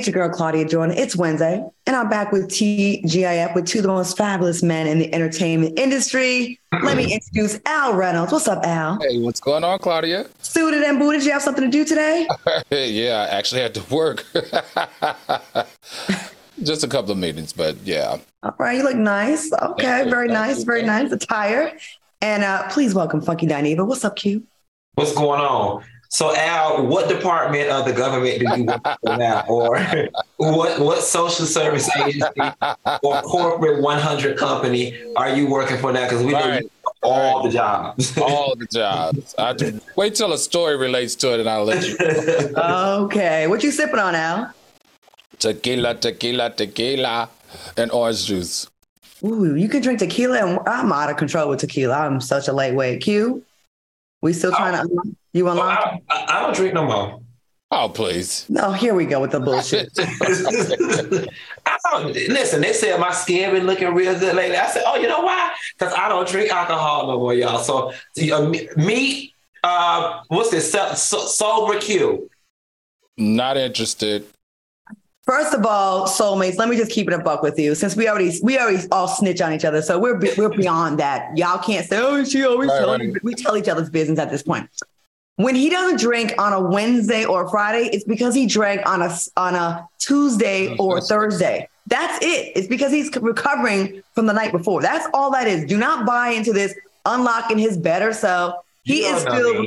Hey, hey, it's your girl Claudia Jordan. It's Wednesday, and I'm back with TGIF with two of the most fabulous men in the entertainment industry. Let me introduce Al Reynolds. What's up, Al? Hey, what's going on, Claudia? Suited and booted. You have something to do today? yeah, I actually had to work. Just a couple of meetings, but yeah. All right, you look nice. Okay, very nice, very nice attire. And uh, please welcome Funky Dineva. What's up, Q? What's going on? So Al, what department of the government do you work for now, or what what social service agency or corporate 100 company are you working for now? Because we know right. all right. the jobs. all the jobs. I wait till a story relates to it, and I'll let you. Know. okay, what you sipping on, Al? Tequila, tequila, tequila, and orange juice. Ooh, you can drink tequila, and I'm out of control with tequila. I'm such a lightweight. Q. We still oh. trying to unlock? You oh, unlock? I, I, don't drink no more. Oh, please. No, here we go with the bullshit. listen, they said my skin been looking real good lately. I said, oh, you know why? Because I don't drink alcohol no more, y'all. So, uh, me, uh, what's this? So, so, sober Q. Not interested. First of all, soulmates, let me just keep it a buck with you. Since we already we already all snitch on each other, so we're we're beyond that. Y'all can't say, "Oh, she always right, telling." Right. We tell each other's business at this point. When he doesn't drink on a Wednesday or a Friday, it's because he drank on a on a Tuesday or Thursday. That's it. It's because he's recovering from the night before. That's all that is. Do not buy into this unlocking his better self he is still.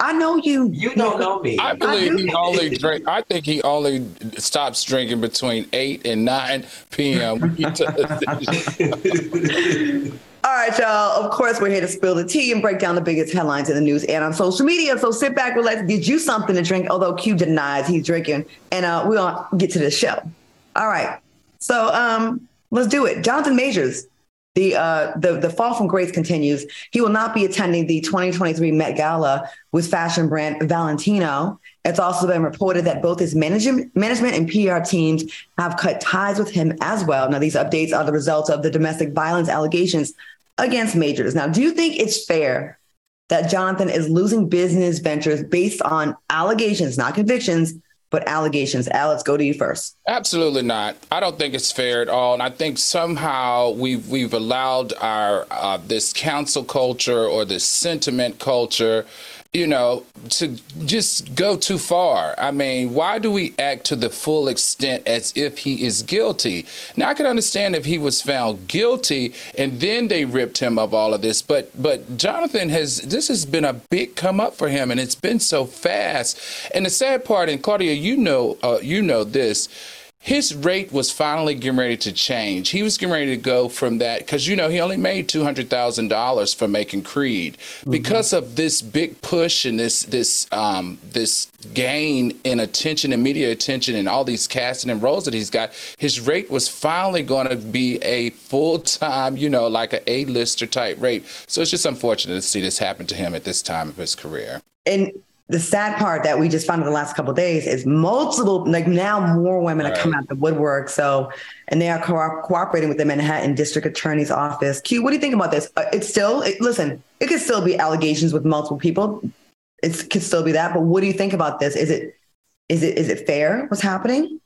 I know you. You don't know me. I believe I he only drink. I think he only stops drinking between eight and nine p.m. All right, y'all. Of course, we're here to spill the tea and break down the biggest headlines in the news and on social media. So sit back, relax, get you something to drink. Although Q denies he's drinking, and uh, we'll get to the show. All right. So um, let's do it. Jonathan Majors the, uh, the, the fall from grace continues. He will not be attending the 2023 Met Gala with fashion brand Valentino. It's also been reported that both his management, management and PR teams have cut ties with him as well. Now, these updates are the result of the domestic violence allegations against Majors. Now, do you think it's fair that Jonathan is losing business ventures based on allegations, not convictions, but allegations. Alex, go to you first. Absolutely not. I don't think it's fair at all, and I think somehow we've we've allowed our uh, this council culture or this sentiment culture you know, to just go too far. I mean, why do we act to the full extent as if he is guilty? Now, I can understand if he was found guilty and then they ripped him of all of this, but but Jonathan has this has been a big come up for him, and it's been so fast. And the sad part, and Claudia, you know, uh, you know this his rate was finally getting ready to change. He was getting ready to go from that because you know he only made two hundred thousand dollars for making Creed mm-hmm. because of this big push and this this um, this gain in attention and media attention and all these casting and roles that he's got. His rate was finally going to be a full time, you know, like a A lister type rate. So it's just unfortunate to see this happen to him at this time of his career. And the sad part that we just found in the last couple days is multiple, like now more women right. are coming out the woodwork. So, and they are co- cooperating with the Manhattan District Attorney's Office. Q, what do you think about this? Uh, it's still, it, listen, it could still be allegations with multiple people. It could still be that, but what do you think about this? Is it, is it, is it fair? What's happening?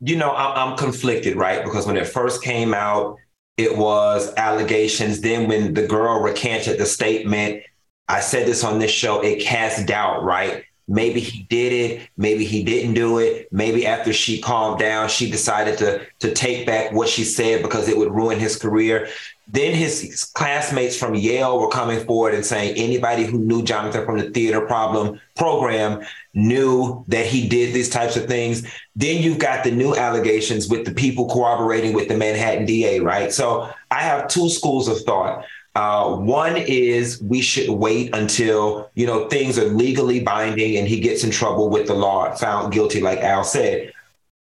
You know, I'm, I'm conflicted, right? Because when it first came out, it was allegations. Then when the girl recanted the statement, I said this on this show, it casts doubt, right? Maybe he did it, maybe he didn't do it. Maybe after she calmed down, she decided to to take back what she said because it would ruin his career. Then his classmates from Yale were coming forward and saying anybody who knew Jonathan from the theater problem program knew that he did these types of things. Then you've got the new allegations with the people cooperating with the Manhattan DA, right? So I have two schools of thought. Uh, one is we should wait until you know things are legally binding and he gets in trouble with the law, found guilty, like Al said.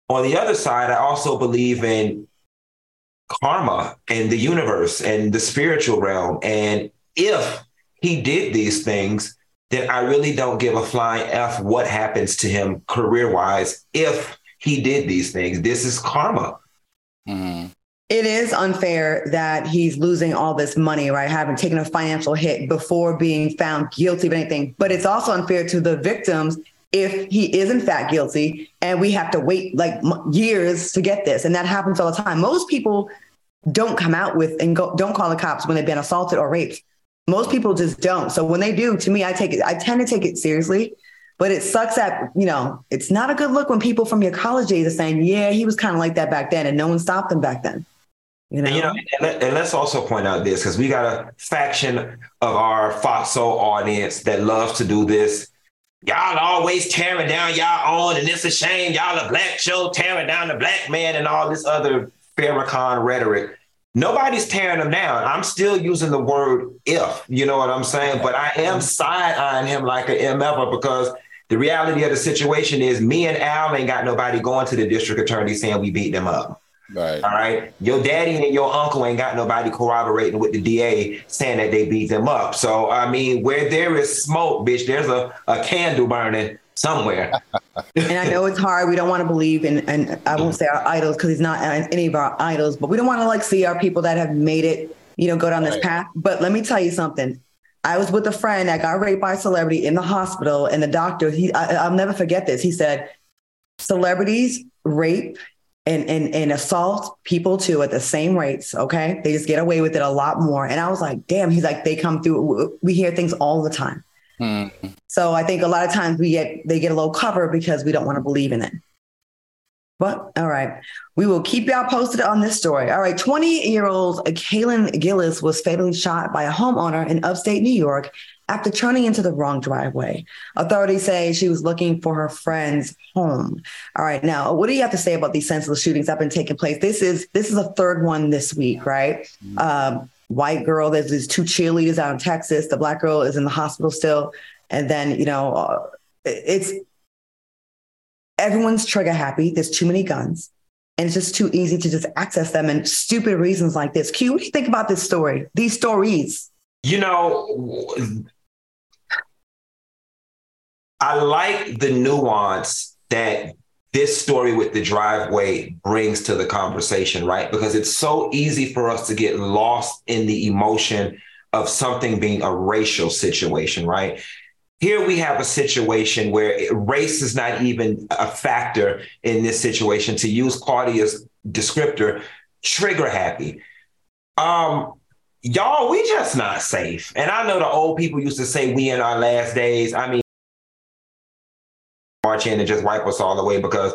On the other side, I also believe in karma and the universe and the spiritual realm. And if he did these things, then I really don't give a flying f what happens to him career wise. If he did these things, this is karma. Mm-hmm it is unfair that he's losing all this money, right? Having taken a financial hit before being found guilty of anything. But it's also unfair to the victims if he is in fact guilty and we have to wait like years to get this. And that happens all the time. Most people don't come out with and go, don't call the cops when they've been assaulted or raped. Most people just don't. So when they do to me i take it i tend to take it seriously. But it sucks that you know it's not a good look when people from your college days are saying yeah he was kind of like that back then and no one stopped him back then you know, and, you know, and, let, and let's also point out this because we got a faction of our Fox Soul audience that loves to do this y'all always tearing down y'all own, and it's a shame y'all a black show tearing down the black man and all this other Farrakhan rhetoric. Nobody's tearing him down. I'm still using the word if, you know what I'm saying? But I am mm-hmm. side eyeing him like an MF because the reality of the situation is me and Al ain't got nobody going to the district attorney saying we beat them up. Right. All right. Your daddy and your uncle ain't got nobody corroborating with the DA saying that they beat them up. So I mean, where there is smoke, bitch, there's a, a candle burning somewhere. and I know it's hard. We don't want to believe in, and I won't say our idols because he's not any of our idols, but we don't want to like see our people that have made it, you know, go down right. this path. But let me tell you something. I was with a friend that got raped by a celebrity in the hospital, and the doctor, he, I, I'll never forget this. He said, celebrities rape and, and, and assault people too at the same rates. Okay. They just get away with it a lot more. And I was like, damn, he's like, they come through. We hear things all the time. Mm-hmm. So I think a lot of times we get, they get a little cover because we don't want to believe in it. But all right, we will keep y'all posted on this story. All right, 20 year old Kaylin Gillis was fatally shot by a homeowner in upstate New York after turning into the wrong driveway. Authorities say she was looking for her friend's home. All right, now what do you have to say about these senseless shootings that have been taking place? This is this is a third one this week, right? Mm-hmm. Um, white girl, there's these two cheerleaders out in Texas. The black girl is in the hospital still, and then you know uh, it's everyone's trigger happy. There's too many guns. And it's just too easy to just access them and stupid reasons like this. Q, what do you think about this story? These stories? You know, I like the nuance that this story with the driveway brings to the conversation, right? Because it's so easy for us to get lost in the emotion of something being a racial situation, right? Here we have a situation where race is not even a factor in this situation. To use Claudia's descriptor, trigger happy. Um, y'all, we just not safe. And I know the old people used to say we in our last days. I mean, march in and just wipe us all away because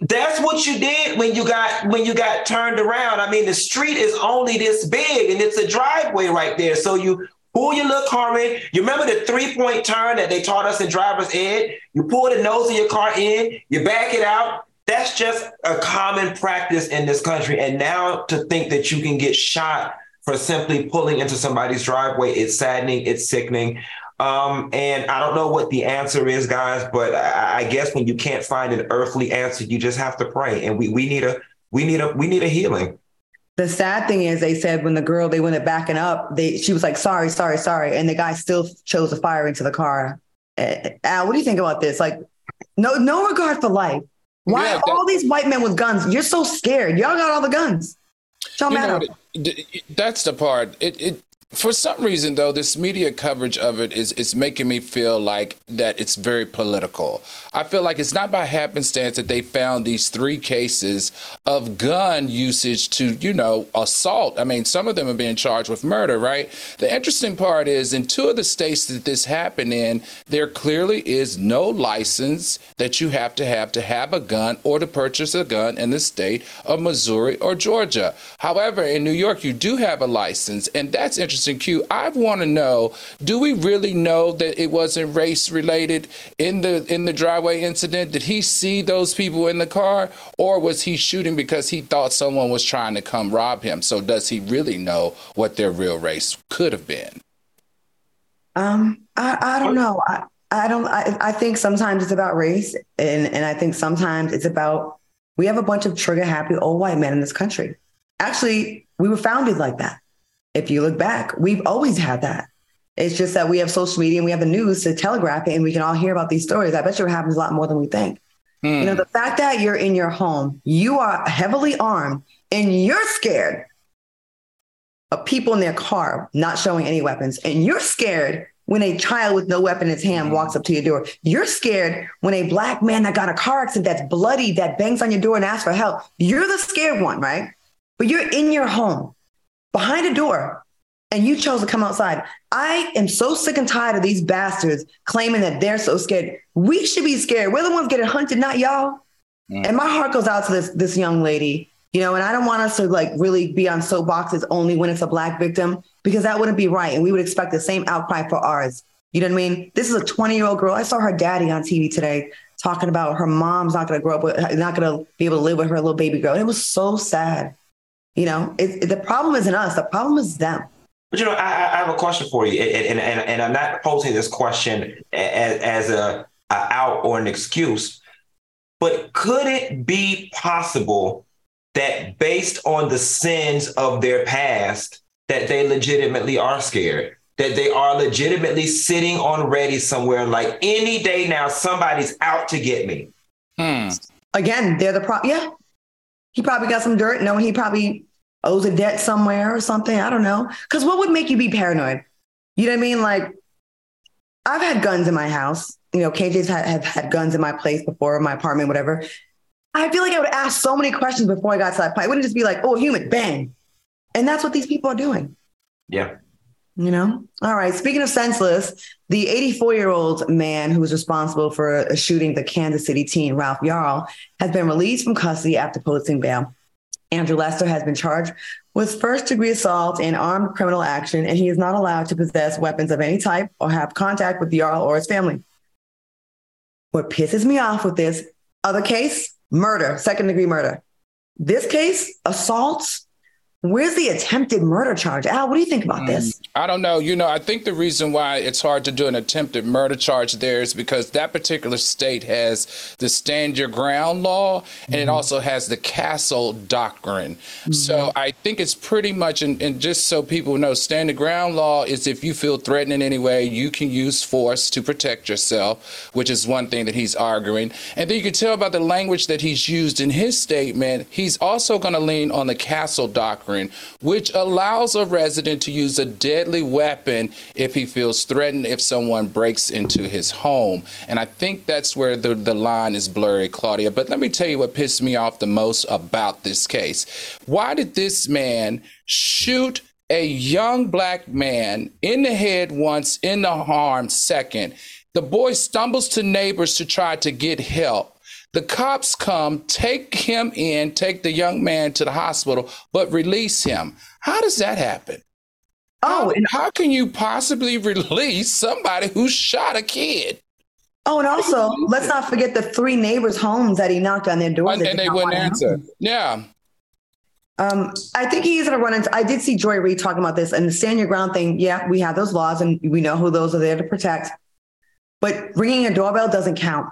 that's what you did when you got when you got turned around. I mean, the street is only this big and it's a driveway right there. So you pull your little car in. You remember the three-point turn that they taught us in driver's ed? You pull the nose of your car in, you back it out. That's just a common practice in this country. And now to think that you can get shot for simply pulling into somebody's driveway, it's saddening, it's sickening. Um, and I don't know what the answer is, guys, but I, I, guess when you can't find an earthly answer, you just have to pray. And we we need a we need a we need a healing. The sad thing is, they said when the girl they went backing up, they she was like, "Sorry, sorry, sorry," and the guy still chose to fire into the car. Uh, Al, what do you think about this? Like, no no regard for life. Why yeah, all these white men with guns? You're so scared. Y'all got all the guns. Y'all know, that's the part. It, it for some reason, though, this media coverage of it is is making me feel like that it's very political. I feel like it's not by happenstance that they found these three cases of gun usage to, you know, assault. I mean, some of them are being charged with murder, right? The interesting part is in two of the states that this happened in, there clearly is no license that you have to have to have a gun or to purchase a gun in the state of Missouri or Georgia. However, in New York, you do have a license, and that's interesting interesting, Q. I want to know: Do we really know that it wasn't race related in the in the driveway incident? Did he see those people in the car, or was he shooting because he thought someone was trying to come rob him? So does he really know what their real race could have been? Um, I, I don't know. I, I don't. I, I think sometimes it's about race, and and I think sometimes it's about we have a bunch of trigger happy old white men in this country. Actually, we were founded like that if you look back, we've always had that. It's just that we have social media and we have the news to telegraph it and we can all hear about these stories. I bet you it happens a lot more than we think. You know, hmm. the fact that you're in your home, you are heavily armed and you're scared of people in their car not showing any weapons, and you're scared when a child with no weapon in his hand walks up to your door. You're scared when a black man that got a car accident that's bloody that bangs on your door and asks for help. You're the scared one, right? But you're in your home behind a door and you chose to come outside. I am so sick and tired of these bastards claiming that they're so scared. We should be scared. We're the ones getting hunted, not y'all. Mm. And my heart goes out to this this young lady, you know. And I don't want us to like really be on soapboxes only when it's a black victim because that wouldn't be right, and we would expect the same outcry for ours. You know what I mean? This is a 20 year old girl. I saw her daddy on TV today talking about her mom's not going to grow up with, not going to be able to live with her little baby girl. It was so sad. You know, it, it, the problem isn't us. The problem is them. But you know, I, I have a question for you, and, and, and I'm not posing this question as, as a, a out or an excuse, but could it be possible that based on the sins of their past, that they legitimately are scared? That they are legitimately sitting on ready somewhere, like any day now, somebody's out to get me. Hmm. Again, they're the pro. Yeah, he probably got some dirt, knowing he probably owes a debt somewhere or something. I don't know. Because what would make you be paranoid? You know what I mean? Like, I've had guns in my house. You know, KJ's have had guns in my place before, my apartment, whatever. I feel like I would ask so many questions before I got to that point. Wouldn't just be like, oh, human, bang. And that's what these people are doing. Yeah. You know? All right. Speaking of senseless, the 84 year old man who was responsible for shooting the Kansas City teen, Ralph Yarl, has been released from custody after posting bail. Andrew Lester has been charged with first degree assault and armed criminal action, and he is not allowed to possess weapons of any type or have contact with Yarl or his family. What pisses me off with this other case, murder, second degree murder. This case, assaults, Where's the attempted murder charge? Al, what do you think about this? Mm, I don't know. You know, I think the reason why it's hard to do an attempted murder charge there is because that particular state has the stand your ground law and mm-hmm. it also has the castle doctrine. Mm-hmm. So I think it's pretty much, and, and just so people know, stand your ground law is if you feel threatened in any way, you can use force to protect yourself, which is one thing that he's arguing. And then you can tell by the language that he's used in his statement, he's also going to lean on the castle doctrine which allows a resident to use a deadly weapon if he feels threatened if someone breaks into his home. And I think that's where the, the line is blurry, Claudia. But let me tell you what pissed me off the most about this case. Why did this man shoot a young black man in the head once, in the arm second? The boy stumbles to neighbors to try to get help. The cops come, take him in, take the young man to the hospital, but release him. How does that happen? Oh, and how can you possibly release somebody who shot a kid? Oh, and also, let's not forget the three neighbors' homes that he knocked on their doors. And, and they wouldn't answer. Yeah. Um, I think he's going to run into. I did see Joy Reid talking about this and the stand your ground thing. Yeah, we have those laws and we know who those are there to protect. But ringing a doorbell doesn't count.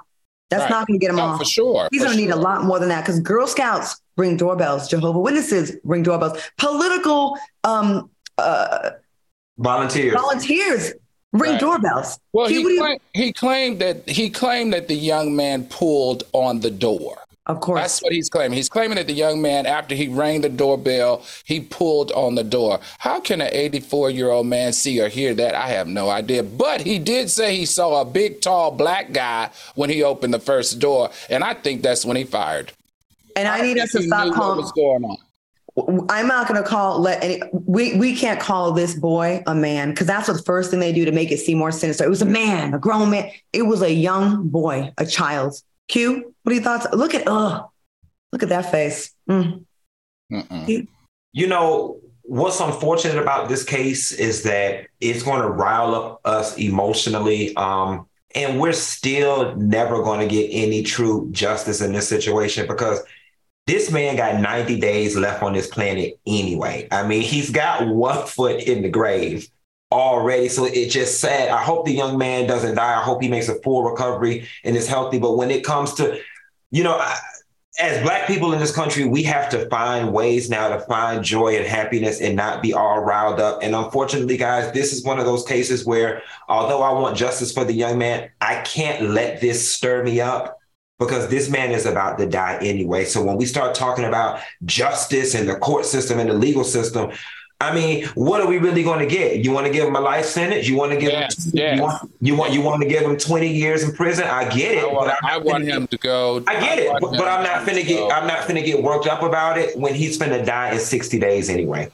That's right. not going to get him no, off. For sure. He's going to sure. need a lot more than that because Girl Scouts ring doorbells, Jehovah Witnesses ring doorbells, political um, uh, volunteers volunteers ring right. doorbells. Well, he, he, claimed, he claimed that he claimed that the young man pulled on the door. Of course. That's what he's claiming. He's claiming that the young man, after he rang the doorbell, he pulled on the door. How can an 84 year old man see or hear that? I have no idea. But he did say he saw a big, tall black guy when he opened the first door. And I think that's when he fired. And I, I need us to stop calling. What's going on? I'm not going to call let any we we can't call this boy a man because that's what the first thing they do to make it seem more sinister. It was a man, a grown man. It was a young boy, a child. Q, what are your thoughts? Look at oh, look at that face. Mm. You know what's unfortunate about this case is that it's going to rile up us emotionally, um, and we're still never going to get any true justice in this situation because this man got 90 days left on this planet anyway. I mean, he's got one foot in the grave already. So it's just sad. I hope the young man doesn't die. I hope he makes a full recovery and is healthy. But when it comes to, you know, as black people in this country, we have to find ways now to find joy and happiness and not be all riled up. And unfortunately, guys, this is one of those cases where, although I want justice for the young man, I can't let this stir me up because this man is about to die anyway. So when we start talking about justice and the court system and the legal system, I mean, what are we really going to get? You want to give him a life sentence? You want to give Yes, him yes. you want you want you want to give him 20 years in prison? I get it. I want, I want him to go. I get it, but, but I'm not gonna finna get go. I'm not finna get worked up about it when he's finna die in 60 days anyway.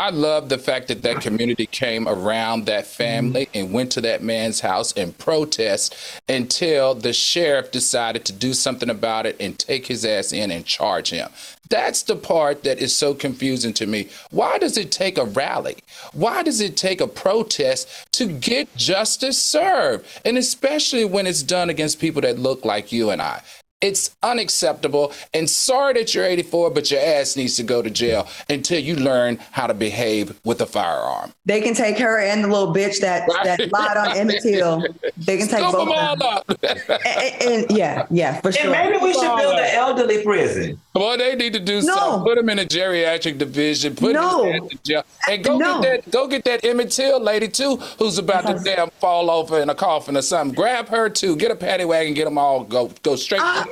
I love the fact that that community came around that family and went to that man's house and protest until the sheriff decided to do something about it and take his ass in and charge him. That's the part that is so confusing to me. Why does it take a rally? Why does it take a protest to get justice served? And especially when it's done against people that look like you and I. It's unacceptable. And sorry that you're 84, but your ass needs to go to jail until you learn how to behave with a firearm. They can take her and the little bitch that that lied on Emmett Till. They can take both them of them. all up. And, and- and- yeah, yeah, for And sure. maybe we should build an elderly prison. Well, they need to do No. something. Put him in a geriatric division. Put No. ass in jail. And go No. get that. Go get that Emmett Till lady too, who's about to uh-huh. damn fall over in a coffin or something. Grab her too. Get a paddy wagon. Get them all. Go go straight. I.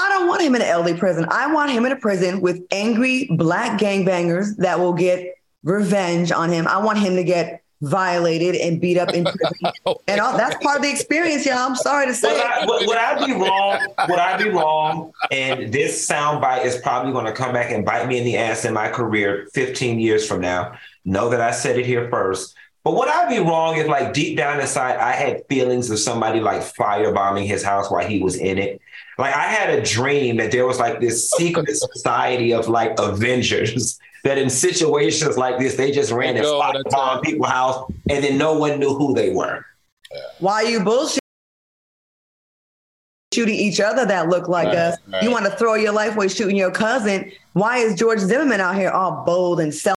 I don't want him in an elderly prison. I want him in a prison with angry black gangbangers that will get revenge on him. I want him to get violated and beat up in prison. Oh, and all, that's part of the experience, y'all. I'm sorry to say Would. I, would, would I be wrong? Would I be wrong? And this soundbite is probably going to come back and bite me in the ass in my career 15 years from now. Know that I said it here first. But would I be wrong if, like, deep down inside, I had feelings of somebody like firebombing his house while he was in it? Like, I had a dream that there was like this secret society of like Avengers that in situations like this, they just ran and Go all the people's house and then no one knew who they were. Why you bullshit? Shooting each other that look like Right, us. right. You want to throw your life away shooting your cousin. Why is George Zimmerman out here all bold and selling like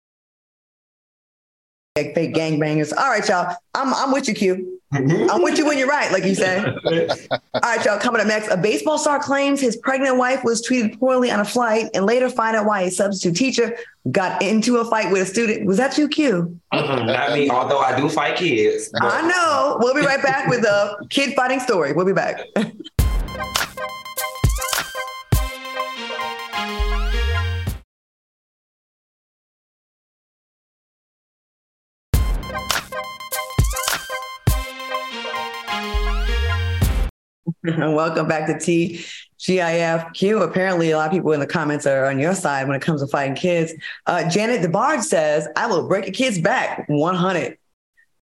fake gangbangers? All right, y'all. I'm I'm with you, Q. Mm-hmm. I'm with you when you're right, like you say. All right, y'all. Coming up next, a baseball star claims his pregnant wife was treated poorly on a flight, and later find out why a substitute teacher got into a fight with a student. Was that you, Q? Mm-mm, not me, although I do fight kids. but- I know. We'll be right back with a kid fighting story. We'll be back. And welcome back to TGIFQ. Apparently, a lot of people in the comments are on your side when it comes to fighting kids. Uh, Janet DeBarge says, I will break a kid's back 100.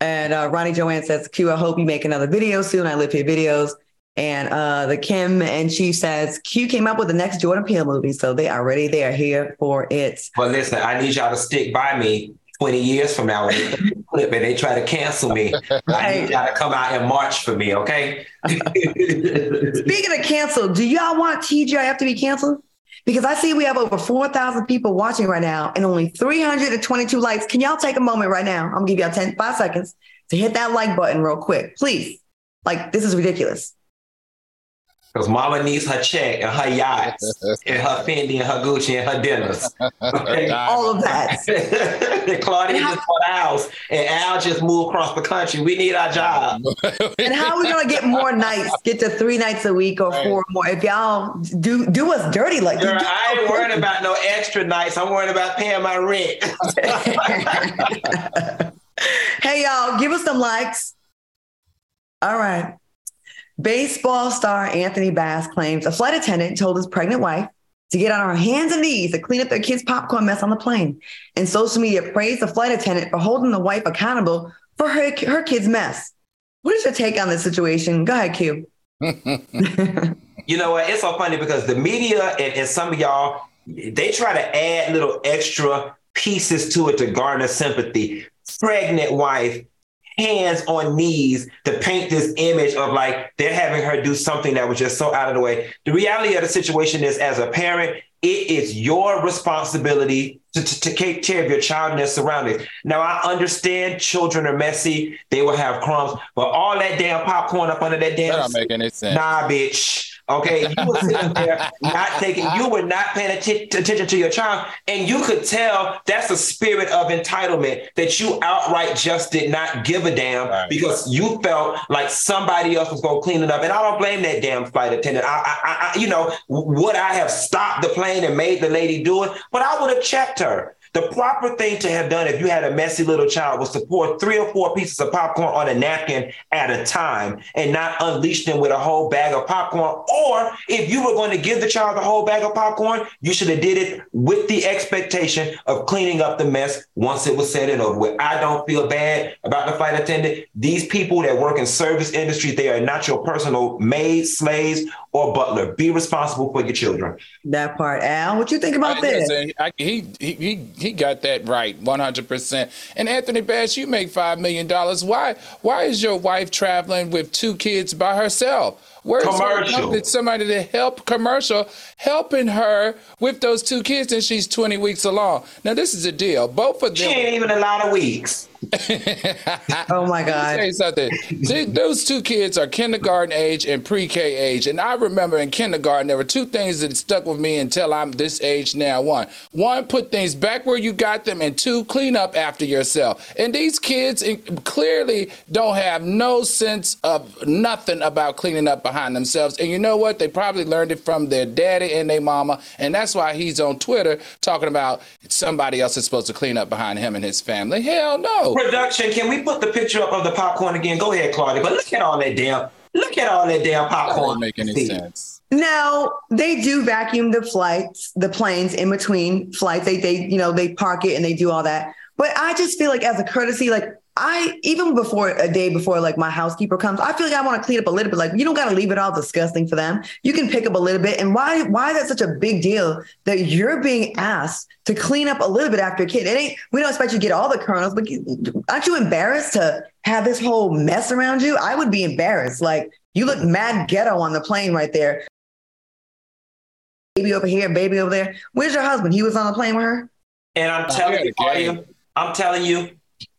And uh, Ronnie Joanne says, Q, I hope you make another video soon. I live your videos. And uh, the Kim and she says, Q came up with the next Jordan Peele movie. So they are ready. They are here for it. But listen, I need y'all to stick by me 20 years from now when they and they try to cancel me. I need y'all to come out and march for me, okay? Speaking of cancel, do y'all want TGIF to be canceled? Because I see we have over 4,000 people watching right now and only 322 likes. Can y'all take a moment right now? I'm gonna give y'all 10, five seconds to hit that like button real quick, please. Like, this is ridiculous. Because mama needs her check and her yachts and her Fendi and her Gucci and her dinners. Okay? All of that. Claudia just bought a house and Al just moved across the country. We need our job. And how are we gonna get more nights? Get to three nights a week or Right. four more? If y'all do do us dirty like Girl, this. I ain't worried about no extra nights. I'm worried about paying my rent. hey y'all, give us some likes. All right. Baseball star Anthony Bass claims a flight attendant told his pregnant wife to get on her hands and knees to clean up their kid's popcorn mess on the plane. And social media praised the flight attendant for holding the wife accountable for her, her kid's mess. What is your take on this situation? Go ahead, Q. You know what? It's so funny because the media and, and some of y'all, they try to add little extra pieces to it to garner sympathy. Pregnant wife, hands on knees to paint this image of like they're having her do something that was just so out of the way. The reality of the situation is, as a parent, it is your responsibility to, to, to take care of your child and their surroundings. Now, I understand children are messy, they will have crumbs, but all that damn popcorn up under that That damn don't make any sense. Nah, bitch. Okay, you were sitting there not taking, you were not paying atten- attention to your child, and you could tell that's a spirit of entitlement that you outright just did not give a damn Right. because you felt like somebody else was going to clean it up. And I don't blame that damn flight attendant. I, I, I- you know, would I have stopped the plane and made the lady do it? But I would have checked her. The proper thing to have done if you had a messy little child was to pour three or four pieces of popcorn on a napkin at a time and not unleash them with a whole bag of popcorn. Or if you were going to give the child the whole bag of popcorn, you should have did it with the expectation of cleaning up the mess once it was said and over with. I don't feel bad about the flight attendant. These people that work in service industry, they are not your personal maids, slaves, or butler. Be responsible for your children. That part, Al. What you think about this? I, he he he got that right, one hundred percent. And Anthony Bass, you make five million dollars. Why why is your wife traveling with two kids by herself? Where's commercial. somebody to help commercial helping her with those two kids and she's 20 weeks along. Now this is a deal. Both of them She ain't even a lot of weeks. oh my God. Say something. See, those two kids are kindergarten age and pre-K age. And I remember in kindergarten, there were two things that stuck with me until I'm this age now. One, one, put things back where you got them, and two, clean up after yourself. And these kids clearly don't have no sense of nothing about cleaning up behind themselves. And you know what? They probably learned it from their daddy and their mama. And that's why he's on Twitter talking about somebody else is supposed to clean up behind him and his family. Hell no. Production, can we put the picture up of the popcorn again? Go ahead, Claudia. But look at all that damn, look at all that damn popcorn. That make any sense. Now they do vacuum the flights, the planes in between flights. They they you know they park it and they do all that. But I just feel like as a courtesy, like I even before a day before like my housekeeper comes, I feel like I want to clean up a little bit. Like you don't got to leave it all disgusting for them. You can pick up a little bit. And why why is that such a big deal that you're being asked to clean up a little bit after a kid? It ain't. We don't expect you to get all the kernels, but aren't you embarrassed to have this whole mess around you? I would be embarrassed. Like you look mad ghetto on the plane right there. Baby over here, baby over there. Where's your husband? He was on the plane with her. And I'm telling you, I'm telling you,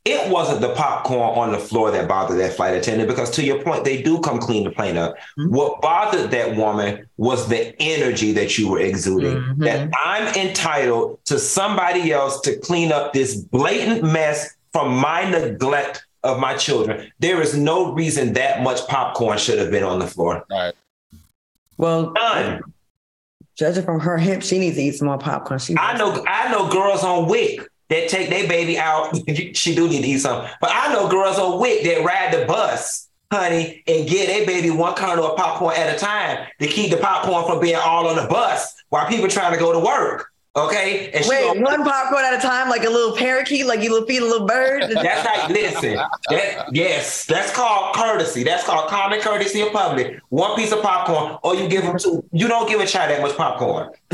it wasn't the popcorn on the floor that bothered that flight attendant because to your point they do come clean the plane up mm-hmm. what bothered that woman was the energy that you were exuding mm-hmm. that i'm entitled to somebody else to clean up this blatant mess from my neglect of my children there is no reason that much popcorn should have been on the floor right well None. judging from her hip she needs to eat some more popcorn she i know i know girls on WIC that take their baby out. she do need to eat something. But I know girls on WIC that ride the bus, honey, and get their baby one kernel of popcorn at a time to keep the popcorn from being all on the bus while people trying to go to work. Okay. And Wait, gonna, one popcorn at a time, like a little parakeet, like you feed a little bird. That's right. Listen, that, yes, that's called courtesy. That's called common courtesy in public. One piece of popcorn, or you give them two. You don't give a child that much popcorn.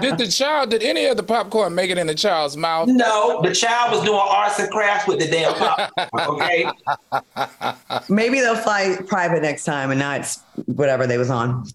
did the child? Did any of the popcorn make it in the child's mouth? No, the child was doing arts and crafts with the damn popcorn. Okay. Maybe they'll fly private next time, and not whatever they was on.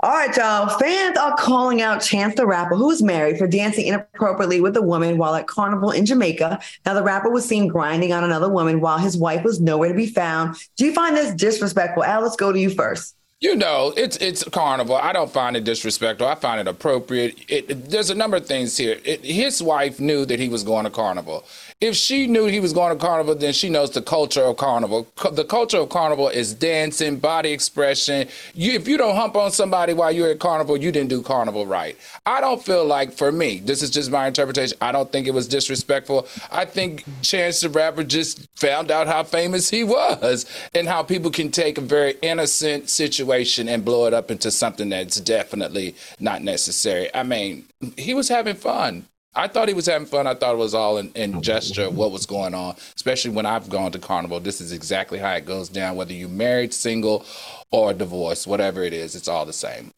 All right, y'all. Fans are calling out Chance the Rapper, who's married, for dancing inappropriately with a woman while at Carnival in Jamaica. Now, the rapper was seen grinding on another woman while his wife was nowhere to be found. Do you find this disrespectful? Al, let's go to you first. You know, it's it's carnival. I don't find it disrespectful. I find it appropriate. It, there's a number of things here. It, his wife knew that he was going to carnival. If she knew he was going to carnival, then she knows the culture of carnival. The culture of carnival is dancing, body expression. You, if you don't hump on somebody while you're at carnival, you didn't do carnival right. I don't feel like, for me, this is just my interpretation. I don't think it was disrespectful. I think Chance the Rapper just found out how famous he was and how people can take a very innocent situation and blow it up into something that's definitely not necessary. I mean, he was having fun. I thought he was having fun. I thought it was all in, in gesture what was going on, especially when I've gone to Carnival. This is exactly how it goes down, whether you're married, single, or divorced, whatever it is, it's all the same.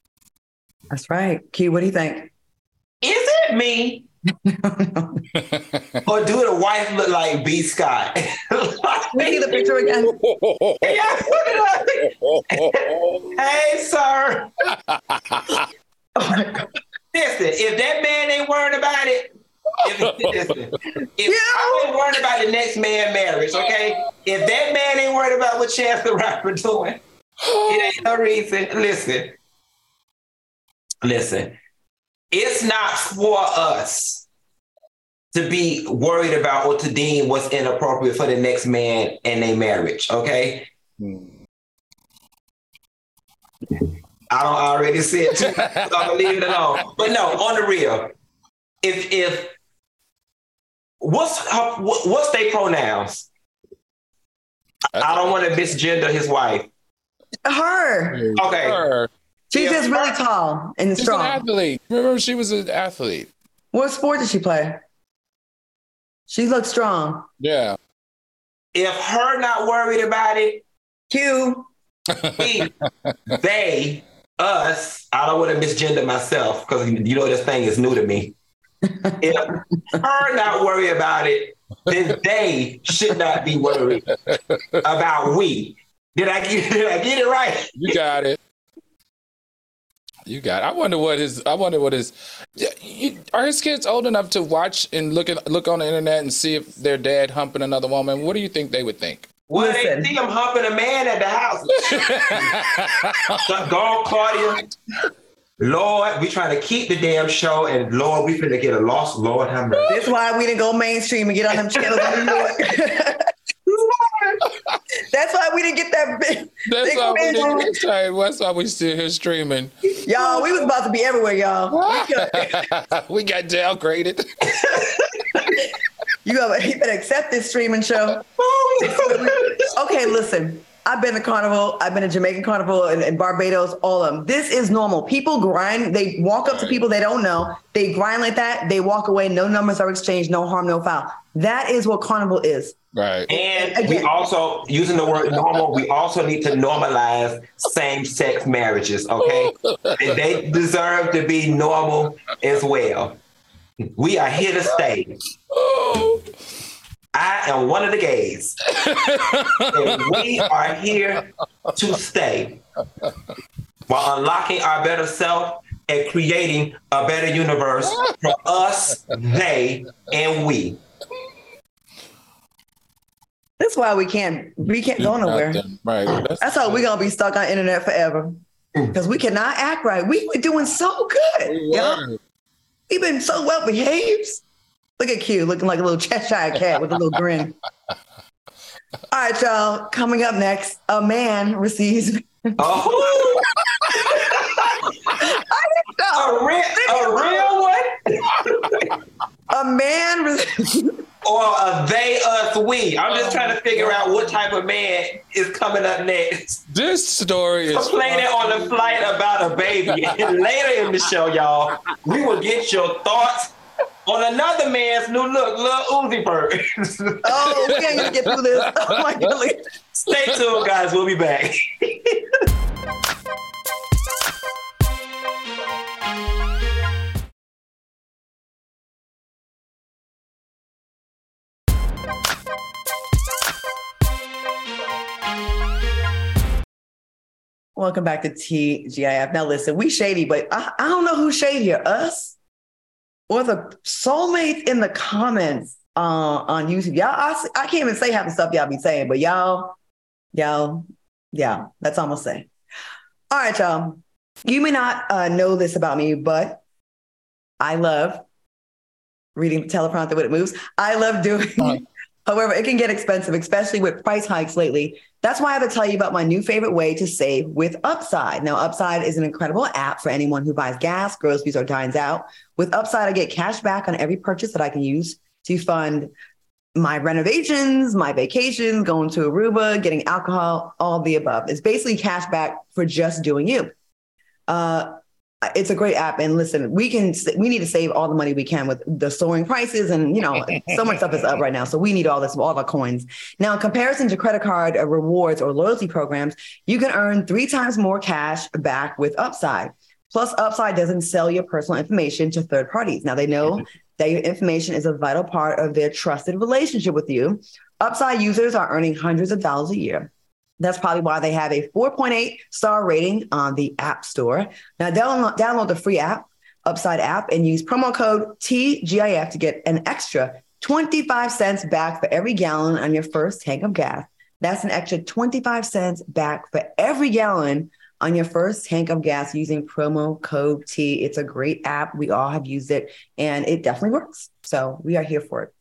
That's right. Q, what do you think? Is it me? or do the wife look like B. Scott? See the picture again. yeah, hey, sir. oh my God. Listen, if that man ain't worried about it, if, listen, if yeah. I ain't worried about the next man marriage, okay? If that man ain't worried about what Chance the Rapper doing, it ain't no reason. Listen, listen, it's not for us to be worried about or to deem what's inappropriate for the next man and their marriage, okay? Hmm. I don't already say it too. I'm gonna leave it alone. But no, on the real, if if what's her, what's their pronouns? I don't want to misgender his wife. Her. Okay. Her. She's Yeah. just really tall and She's an strong. athlete. Remember, she was an athlete. What sport did she play? She looked strong. Yeah. If her not worried about it, Q. we, they, us, I don't want to misgender myself because you know this thing is new to me. If her not worry about it, then they should not be worried about we. Did I get, did I get it right? You got it. You got. It. I wonder what his. I wonder what his. Are his kids old enough to watch and look at look on the internet and see if their dad humping another woman? What do you think they would think? Well, Listen. they see him humping a man at the house. Go on, Claudia. Lord, we trying to keep the damn show, and Lord, we finna get a lost Lord, have mercy. That's why we didn't go mainstream and get on them channels in New York. That's why we didn't get that big. That's why we didn't. That's why, that's why we still here streaming. Y'all, we was about to be everywhere, y'all. We got downgraded. You gotta, you better accept this streaming show. Okay, listen. I've been to Carnival. I've been to Jamaican Carnival and, and Barbados. All of them. This is normal. People grind. They walk up to people they don't know. They grind like that. They walk away. No numbers are exchanged. No harm, no foul. That is what Carnival is. Right. And we also, using the word normal, we also need to normalize same sex marriages, okay? And they deserve to be normal as well. We are here to stay. Oh. I am one of the gays. and we are here to stay while unlocking our better self and creating a better universe for us, they, and we. That's why we can't we can't go nowhere. nothing. Right. That's, That's how we're gonna be stuck on internet forever. Mm. Because we cannot act right. We were doing so good. we y'all. We've been so well behaved. Look at Q looking like a little Cheshire cat with a little grin. All right, y'all. Coming up next, a man receives Oh, a real, a real one? a man receives Or a they, us, we? I'm just trying to figure out what type of man is coming up next. This story is Complaining on the flight about a baby. And later in the show, y'all, we will get your thoughts on another man's new look, Lil Uzi Vert. Oh, we ain't gonna get through this. Oh my god. Stay tuned, guys. We'll be back. Welcome back to TGIF. Now listen, we shady, but I, I don't know who's shady. Us or the soulmates in the comments uh, on YouTube. Y'all, I, I can't even say half the stuff y'all be saying, but y'all, y'all, yeah, that's all I'm gonna say. All right, y'all. You may not uh, know this about me, but I love reading the teleprompter when it moves. I love doing. However, it can get expensive, especially with price hikes lately. That's why I have to tell you about my new favorite way to save with Upside. Now, Upside is an incredible app for anyone who buys gas, groceries, or dines out. With Upside, I get cash back on every purchase that I can use to fund my renovations, my vacations, going to Aruba, getting alcohol, all the above. It's basically cash back for just doing you. Uh, it's a great app, and listen, we can we need to save all the money we can with the soaring prices, and you know, so much stuff is up right now. So we need all this, all our coins. Now, in comparison to credit card uh, rewards or loyalty programs, you can earn three times more cash back with Upside. Plus, Upside doesn't sell your personal information to third parties. Now, they know that your information is a vital part of their trusted relationship with you. Upside users are earning hundreds of dollars a year. That's probably why they have a 4.8 star rating on the App Store. Now, download, download the free app, Upside app, and use promo code TGIF to get an extra 25 cents back for every gallon on your first tank of gas. That's an extra 25 cents back for every gallon on your first tank of gas using promo code T. It's a great app. We all have used it and it definitely works. So we are here for it.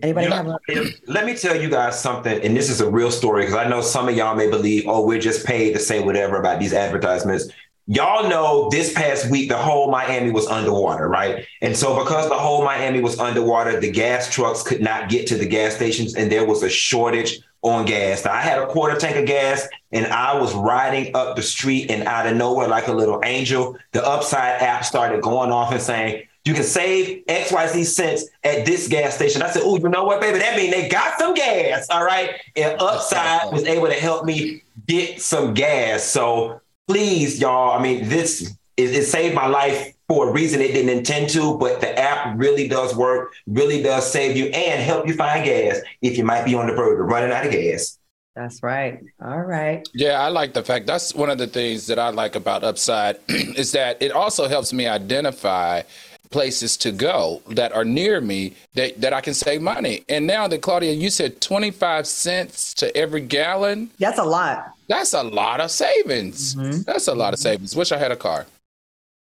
Anybody have a Let me tell you guys something, and this is a real story because I know some of y'all may believe, oh, we're just paid to say whatever about these advertisements. y'all know this past week the whole Miami was underwater, right? And so because the whole Miami was underwater, the gas trucks could not get to the gas stations and there was a shortage on gas. Now, I had a quarter tank of gas and I was riding up the street and out of nowhere like a little angel, the Upside app started going off and saying, you can save XYZ cents at this gas station. I said, oh, you know what, baby? That means they got some gas. All right. And Upside was able to help me get some gas. So please, y'all, I mean, this it, it saved my life for a reason it didn't intend to, but the app really does work, really does save you and help you find gas if you might be on the verge of running out of gas. That's right. All right. Yeah, I like the fact that's one of the things that I like about Upside is that it also helps me identify places to go that are near me that, that I can save money. And now that Claudia, you said 25 cents to every gallon. That's a lot. That's a lot of savings. Mm-hmm. That's a lot of savings. Wish I had a car.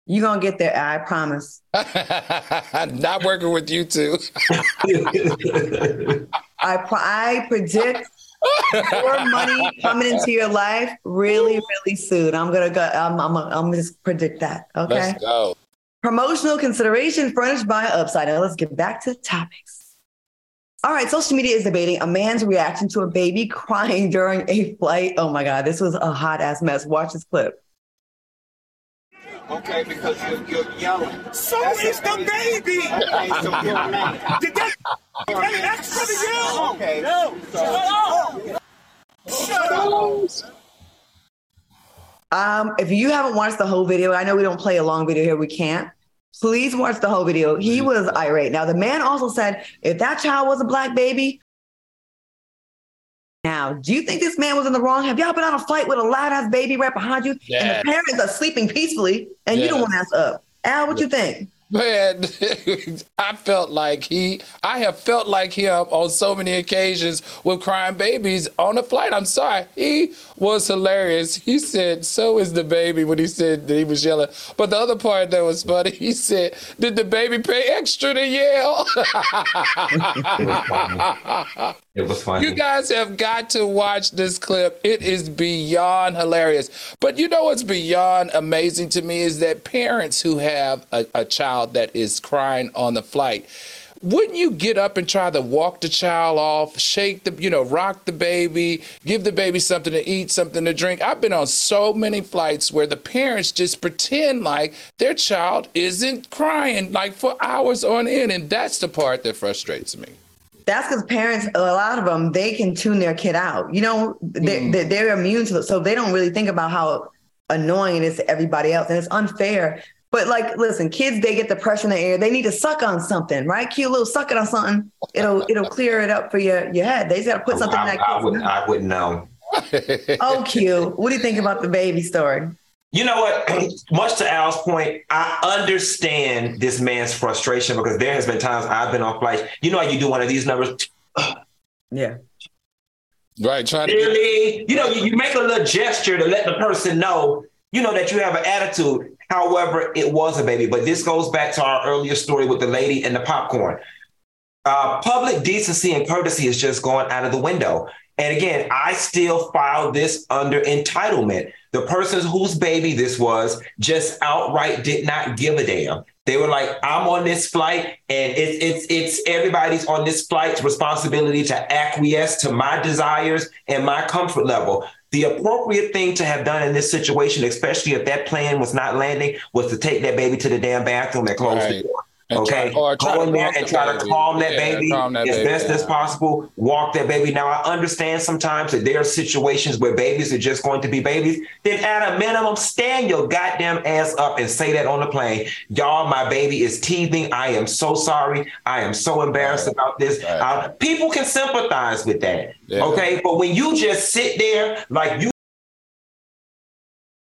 You're going to get there, I promise. Not working with you two. I, I predict more money coming into your life really, really soon. I'm gonna go. I'm. I'm. I'm gonna just predict that. Okay. Let's go. Promotional consideration furnished by Upside. Now let's get back to the topics. All right, social media is debating a man's reaction to a baby crying during a flight. Oh my God, this was a hot ass mess. Watch this clip. Okay, because you're, you're yelling. So that's is the baby. Okay, so you're mad. Did that any extra to yell? Okay. No. So, Shut up. Shut up. Um, if you haven't watched the whole video, I know we don't play a long video here. We can't. Please watch the whole video. He was irate. Now, the man also said if that child was a black baby, now, do you think this man was in the wrong? Have y'all been on a flight with a loud ass baby right behind you, yes. and the parents are sleeping peacefully, and yes. you don't want to ask up? Al, what you think? Man, I felt like he, I have felt like him on so many occasions with crying babies on a flight. I'm sorry. He was hilarious. He said, So is the baby when he said that he was yelling. But the other part that was funny, he said, Did the baby pay extra to yell? it was funny. You guys have got to watch this clip. It is beyond hilarious. But you know what's beyond amazing to me is that parents who have a, a child child that is crying on the flight wouldn't you get up and try to walk the child off, shake the, you know, rock the baby, give the baby something to eat, something to drink? I've been on so many flights where the parents just pretend like their child isn't crying like for hours on end. And that's the part that frustrates me. That's because parents, a lot of them, they can tune their kid out. You know, they're, mm. they're immune to it. So they don't really think about how annoying it is to everybody else. And it's unfair but like, listen, kids, they get the pressure in the air. They need to suck on something, right? Cute little suck it on something. It'll it'll clear it up for your your head. They just got to put something I, in that. I, wouldn't. I wouldn't know. oh, cute. What do you think about the baby story? You know what? Much to Al's point, I understand this man's frustration because there has been times I've been on flights. You know how you do one of these numbers? yeah. Right. Trying really? to. You know, you, you make a little gesture to let the person know, you know, that you have an attitude. However, it was a baby. But this goes back to our earlier story with the lady and the popcorn. Uh, public decency and courtesy is just going out of the window. And again, I still file this under entitlement. The person whose baby this was just outright did not give a damn. They were like, "I'm on this flight, and it's it's it's everybody's on this flight's responsibility to acquiesce to my desires and my comfort level." The appropriate thing to have done in this situation, especially if that plane was not landing, was to take that baby to the damn bathroom and close right. the door. And okay, try, go in there and try to calm that yeah, baby calm that as baby, best yeah. as possible. Walk that baby. Now, I understand sometimes that there are situations where babies are just going to be babies. Then, at a minimum, stand your goddamn ass up and say that on the plane. Y'all, my baby is teething. I am so sorry. I am so embarrassed right. about this. Right. Uh, people can sympathize with that. Yeah. Okay, but when you just sit there like you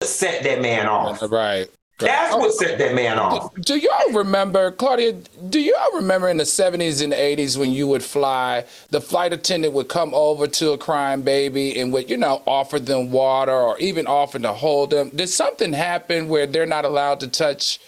set that man off. Right. That's oh, what set that man off. Do y'all remember, Claudia? Do y'all remember in the 70s and 80s when you would fly, the flight attendant would come over to a crying baby and would, you know, offer them water or even offer to hold them? Did something happen where they're not allowed to touch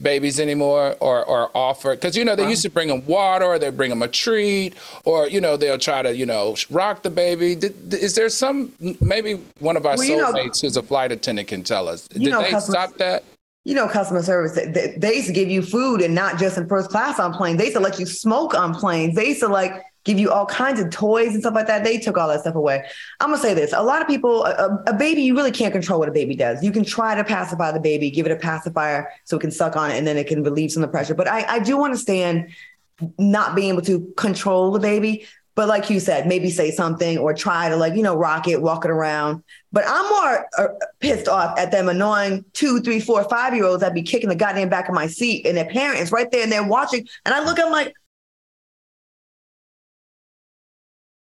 babies anymore or, or offer because you know they used to bring them water or they bring them a treat or you know they'll try to you know rock the baby Did, is there some maybe one of our Well, you know- soulmates who's a flight attendant can tell us You did know, they stop that you know, customer service, they, they used to give you food and not just in first class on planes. They used to let you smoke on planes. They used to like give you all kinds of toys and stuff like that. They took all that stuff away. I'm gonna say this: a lot of people, a, a baby, you really can't control what a baby does. You can try to pacify the baby, give it a pacifier so it can suck on it, and then it can relieve some of the pressure. But I, I do understand not being able to control the baby. But like you said, maybe say something or try to like, you know, rock it, walk it around. But I'm more uh, pissed off at them annoying two, three, four, five year olds that be kicking the goddamn back of my seat and their parents right there and they're watching. And I look at them like,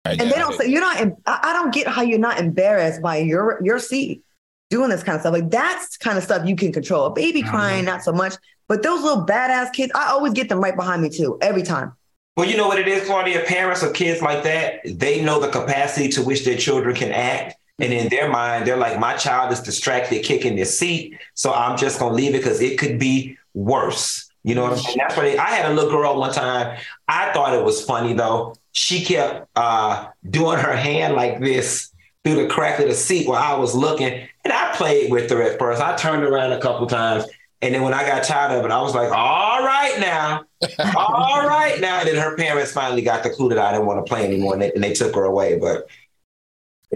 and they don't say, you're not, I I don't get how you're not embarrassed by your, your seat doing this kind of stuff. Like that's kind of stuff you can control. A baby crying, not so much. But those little badass kids, I always get them right behind me too, every time. Well, you know what it is, Claudia? Parents of kids like that, they know the capacity to which their children can act. And in their mind, they're like, my child is distracted, kicking their seat. So I'm just going to leave it because it could be worse. You know what I'm saying? That's why I had a little girl one time. I thought it was funny though. She kept uh, doing her hand like this through the crack of the seat while I was looking. And I played with her at first. I turned around a couple times. And then when I got tired of it, I was like, all right now, all right now. And then her parents finally got the clue that I didn't want to play anymore and they, and they took her away. But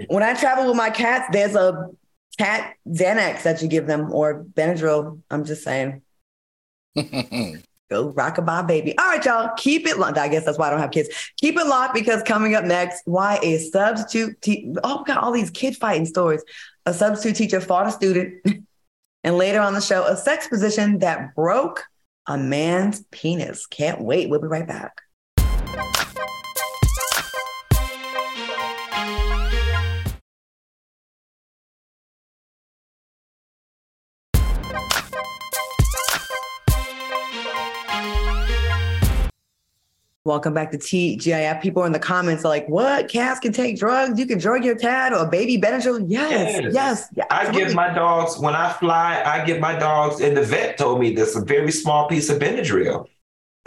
When I travel with my cats, there's a cat Xanax that you give them or Benadryl. I'm just saying. Go rock a rockabye baby. All right, y'all. Keep it locked. I guess that's why I don't have kids. Keep it locked because coming up next, why a substitute te- oh, we got all these kid fighting stories. A substitute teacher fought a student, and later on the show, a sex position that broke a man's penis. Can't wait. We'll be right back. Welcome back to TGIF. People in the comments are like, "What? Cats can take drugs? You can drug your cat or baby Benadryl?" Yes, yes. Yes. yeah, I give my dogs, when I fly, I give my dogs, and the vet told me this a very small piece of Benadryl.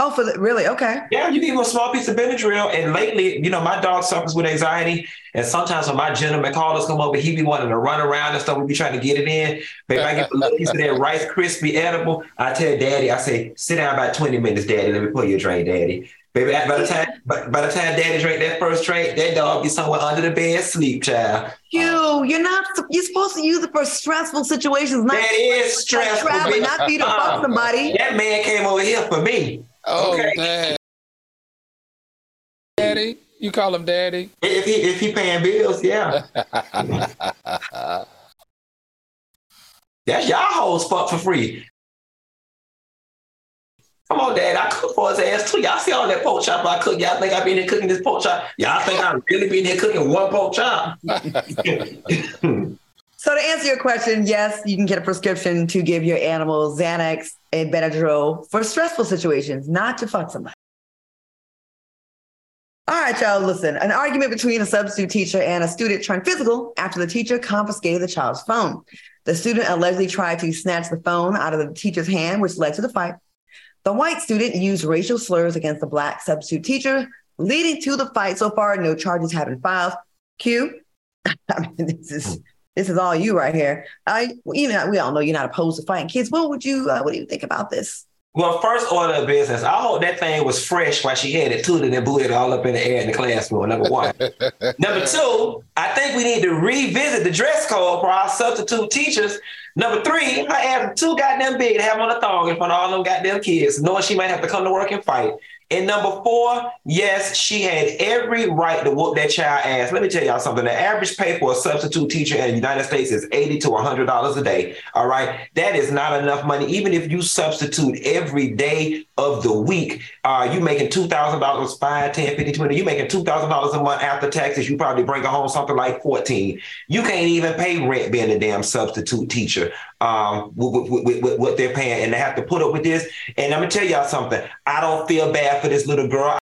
Oh, for the really? Okay. Yeah, you give him a small piece of Benadryl. And lately, you know, my dog suffers with anxiety. And sometimes when my gentleman callers come over, he be wanting to run around and stuff. We be trying to get it in. But if I get a little piece of that Rice Krispie edible, I tell daddy, I say, sit down about 20 minutes, daddy. Let me pull you a drink, daddy. Baby, by the time by, by the time daddy drank that first drink, that dog be somewhere under the bed sleep, child. You, you're not. You're supposed to use it for stressful situations, not That is stressful. travel, not for you to fuck uh-huh. somebody. That man came over here for me. oh Okay. dad. daddy you call him daddy If he if he paying bills, yeah. That's y'all hoes fuck for free. Come on, Dad. I cook for his ass too. Y'all see all that pork chop I cook. Y'all think I've been here cooking this pork chop? Y'all think I really been here cooking one pork chop? So to answer your question, yes, you can get a prescription to give your animal Xanax and Benadryl for stressful situations, not to fuck somebody. All right, y'all, listen. An argument between a substitute teacher and a student turned physical after the teacher confiscated the child's phone. The student allegedly tried to snatch the phone out of the teacher's hand, which led to the fight. The white student used racial slurs against the black substitute teacher, leading to the fight. So far, no charges have been filed. Q. I mean, this is this is all you right here. I, you know, we all know you're not opposed to fighting kids. What would you, uh, what do you think about this? Well, first order of business. I hope that thing was fresh while she had it tooted and booted all up in the air in the classroom. Number one. Number two, I think we need to revisit the dress code for our substitute teachers. Number three, her ass too goddamn big to have on a thong in front of all them goddamn kids, knowing she might have to come to work and fight. And number four, yes, she had every right to whoop that child ass. Let me tell y'all something. The average pay for a substitute teacher in the United States is 80 to $100 a day. All right. That is not enough money. Even if you substitute every day of the week, uh, you making $2,000, 5, 10, 15, 20, you making $2,000 a month after taxes. You probably bring home something like 14. You can't even pay rent being a damn substitute teacher um, with, with, with, what they're paying. And they have to put up with this. And I'm to tell y'all something. I don't feel bad for this little girl.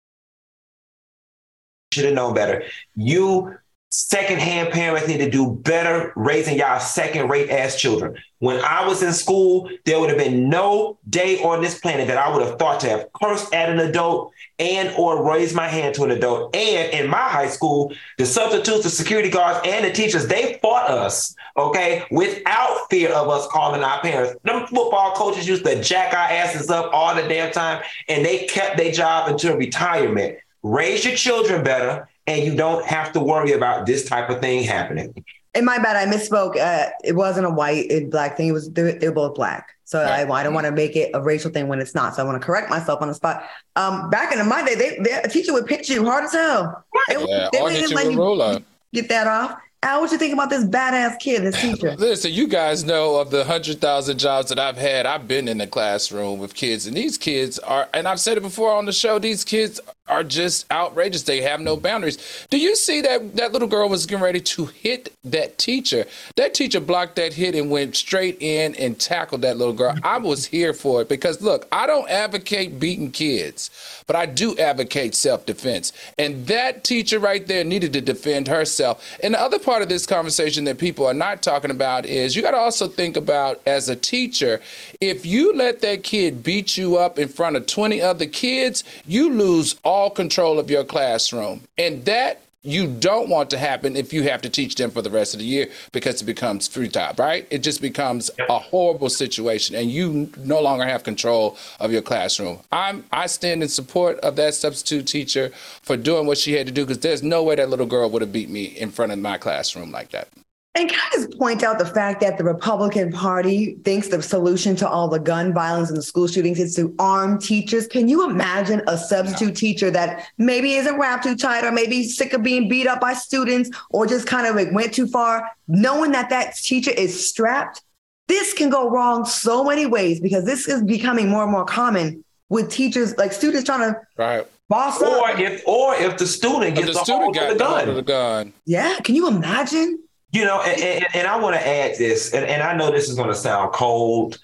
Should have known better. You secondhand parents need to do better raising y'all second rate ass children. When I was in school, there would have been no day on this planet that I would have thought to have cursed at an adult and or raised my hand to an adult. And in my high school, the substitutes, the security guards, and the teachers, they fought us, okay, without fear of us calling our parents. Them football coaches used to jack our asses up all the damn time, and they kept their job until retirement. Raise your children better and you don't have to worry about this type of thing happening. And my bad, I misspoke. Uh, it wasn't a white and black thing. It was they're, they're both black. So right. I, I don't want to make it a racial thing when it's not. So I want to correct myself on the spot. Um, back in my day, they, they a teacher would pinch you hard as hell. They, yeah, they or hit you with a ruler. Get that off. Al, what you think about this badass kid, this teacher? Listen, you guys know of the hundred thousand jobs that I've had. I've been in the classroom with kids, and these kids are, and I've said it before on the show. These kids are just outrageous. They have no boundaries. Do you see that that little girl was getting ready to hit that teacher? That teacher blocked that hit and went straight in and tackled that little girl. I was here for it because look, I don't advocate beating kids, but I do advocate self-defense. And that teacher right there needed to defend herself. And the other part of this conversation that people are not talking about is you got to also think about as a teacher, if you let that kid beat you up in front of 20 other kids, you lose all all control of your classroom. And that you don't want to happen if you have to teach them for the rest of the year because it becomes free time, right? It just becomes a horrible situation and you no longer have control of your classroom. I'm I stand in support of that substitute teacher for doing what she had to do because there's no way that little girl would have beat me in front of my classroom like that. And can I just point out the fact that the Republican Party thinks the solution to all the gun violence and the school shootings is to arm teachers? Can you imagine a substitute yeah. teacher that maybe isn't wrapped too tight or maybe sick of being beat up by students or just kind of like went too far, knowing that that teacher is strapped? This can go wrong so many ways because this is becoming more and more common with teachers, like students trying to right. boss or up. If, or if the student gets the, the student got the gun. the gun. Yeah, can you imagine? You know, and, and, and I want to add this, and, and I know this is going to sound cold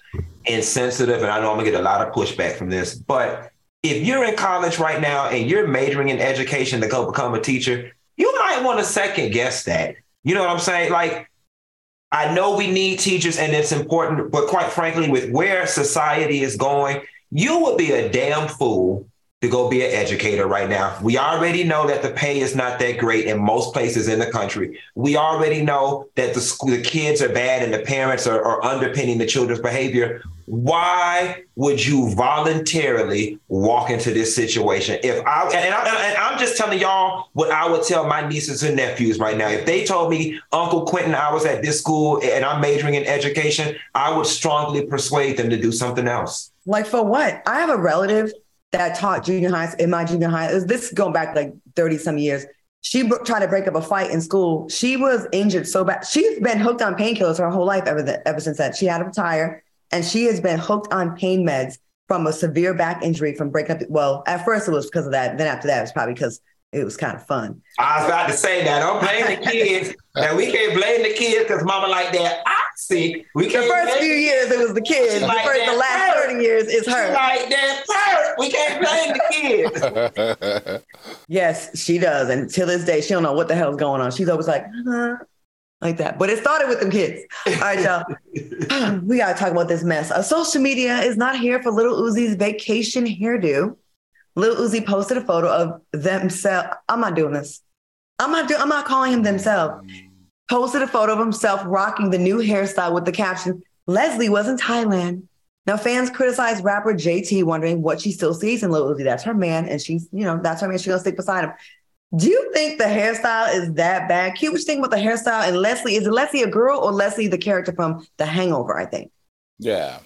and sensitive, and I know I'm going to get a lot of pushback from this, but if you're in college right now and you're majoring in education to go become a teacher, you might want to second guess that. You know what I'm saying? Like, I know we need teachers and it's important, but quite frankly, with where society is going, you would be a damn fool to go be an educator right now. We already know that the pay is not that great in most places in the country. We already know that the school, the kids are bad and the parents are, are underpinning the children's behavior. Why would you voluntarily walk into this situation? If I and, I and I'm just telling y'all what I would tell my nieces and nephews right now. If they told me, Uncle Quentin, I was at this school and I'm majoring in education, I would strongly persuade them to do something else. Like for what? I have a relative that taught junior high in my junior high. This is going back like 30 some years. She b- tried to break up a fight in school. She was injured so bad. She's been hooked on painkillers her whole life ever, the, ever since that. She had to retire and she has been hooked on pain meds from a severe back injury from breaking up. Well, at first it was because of that. Then after that, it was probably because it was kind of fun. I was about to say that. Don't blame the kids. and we can't blame the kids because mama like that. I see. We can't the first few years it was the kids. Like the first, the last hurt. 30 years is her. She like that hurt. We can't blame the kids. yes, she does. And till this day, she don't know what the hell's going on. She's always like, huh? like that. But it started with them kids. All right, y'all. we gotta talk about this mess. Uh, social media is not here for Lil Uzi's vacation hairdo. Lil Uzi posted a photo of themselves. I'm not doing this. I'm not doing. I'm not calling him themselves. Posted a photo of himself rocking the new hairstyle with the caption, "Leslie was in Thailand." Now fans criticized rapper JT, wondering what she still sees in Lil Uzi. That's her man, and she's, you know, that's her man. She's gonna stick beside him. Do you think the hairstyle is that bad? Cute, what you think about the hairstyle? And Leslie, is it Leslie a girl or Leslie the character from The Hangover? I think. Yeah,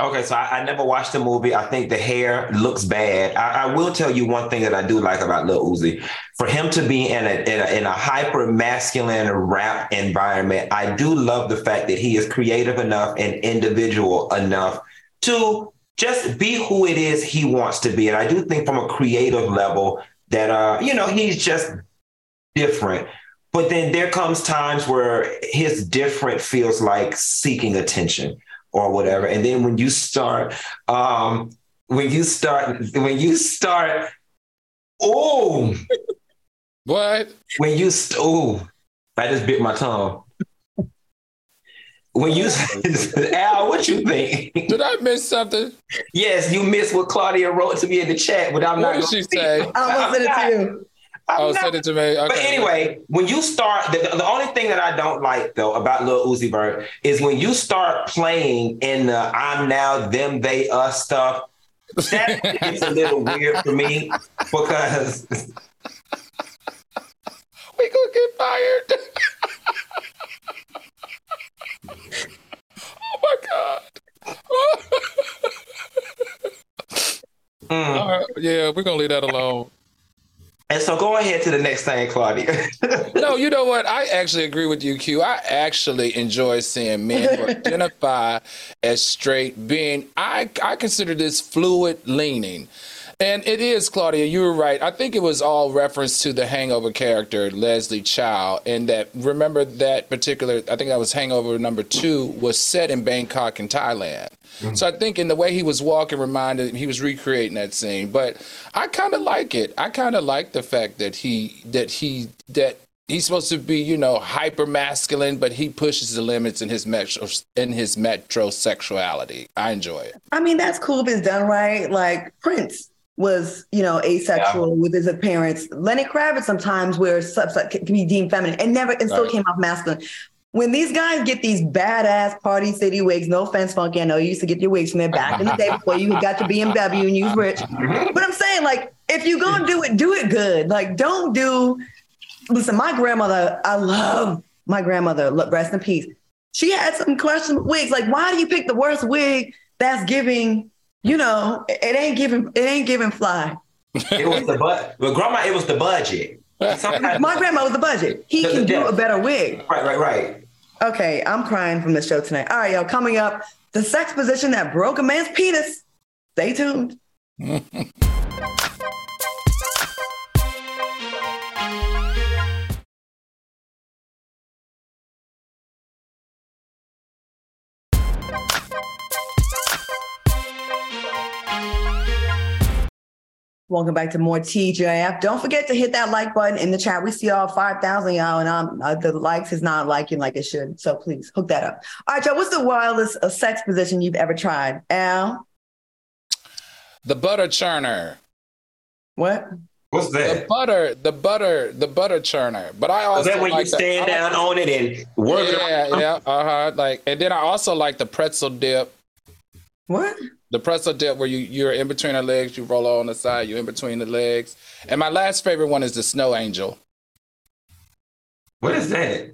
Okay, so I, I, never watched the movie. I think the hair looks bad. I, I, will tell you one thing that I do like about Lil Uzi. For him to be in a, in a, in a hyper masculine rap environment, I do love the fact that he is creative enough and individual enough to just be who it is he wants to be. And I do think from a creative level that uh, you know, he's just different. But then there comes times where his different feels like seeking attention or whatever. And then when you start, um, when you start, when you start, oh, What? When you st- ooh, I just bit my tongue. When you Al, what you think? Did I miss something? yes, you missed what Claudia wrote to me in the chat, but I'm What not. did she gonna- say? I'm gonna send it to you. I'm Oh, not- send it to me. Okay. But anyway, when you start, the, the only thing that I don't like though about Lil Uzi Vert is when you start playing in the "I'm now them they us" stuff. That gets a little weird for me because we gonna get fired. oh my god. Mm. Right, yeah, we're gonna leave that alone. And so go ahead to the next thing, Claudia. No, you know what? I actually agree with you, Q. I actually enjoy seeing men who identify as straight being. I I consider this fluid leaning. And it is, Claudia, you were right. I think it was all reference to the Hangover character, Leslie Chow. And that, remember that particular, I think that was Hangover number two, was set in Bangkok in Thailand. Mm. So I think in the way he was walking reminded he was recreating that scene. But I kind of like it. I kind of like the fact that he, that he, that he's supposed to be, you know, hyper masculine, but he pushes the limits in his metro, in his metrosexuality. I enjoy it. I mean, that's cool if it's done right. Like Prince was, you know, asexual with his appearance. Lenny Kravitz sometimes wears stuff that can be deemed feminine and never and still Right. came off masculine. When these guys get these badass party city wigs, no offense, Funky, I know you used to get your wigs from there back in the day before you got to BMW and you was rich. But I'm saying, like, if you're gonna do it, do it good. Like, don't do. Listen, my grandmother, I love my grandmother. Look, rest in peace. She had some questionable wigs. Like, why do you pick the worst wig that's giving? You know, it ain't giving. It ain't giving fly. it was the but, but grandma, it was the budget. Sometimes- My grandma was the budget. He can do a better wig. right, right, right. Okay, I'm crying from the show tonight. All right, y'all. Coming up, the sex position that broke a man's penis. Stay tuned. Welcome back to more TGIF. Don't forget to hit that like button in the chat. We see all 5,000 y'all, and um, uh, the likes is not liking like it should. So please hook that up. All right, y'all. What's the wildest uh, sex position you've ever tried? Al? The butter churner. What? What's that? The butter, the butter, the butter churner. But I also Is that when like you the- stand like- down on it and work it Yeah, around? yeah, uh huh. Like, and then I also like the pretzel dip. What? The pretzel dip where you you're in between her legs, you roll on the side, you're in between the legs. And my last favorite one is the snow angel. What is that?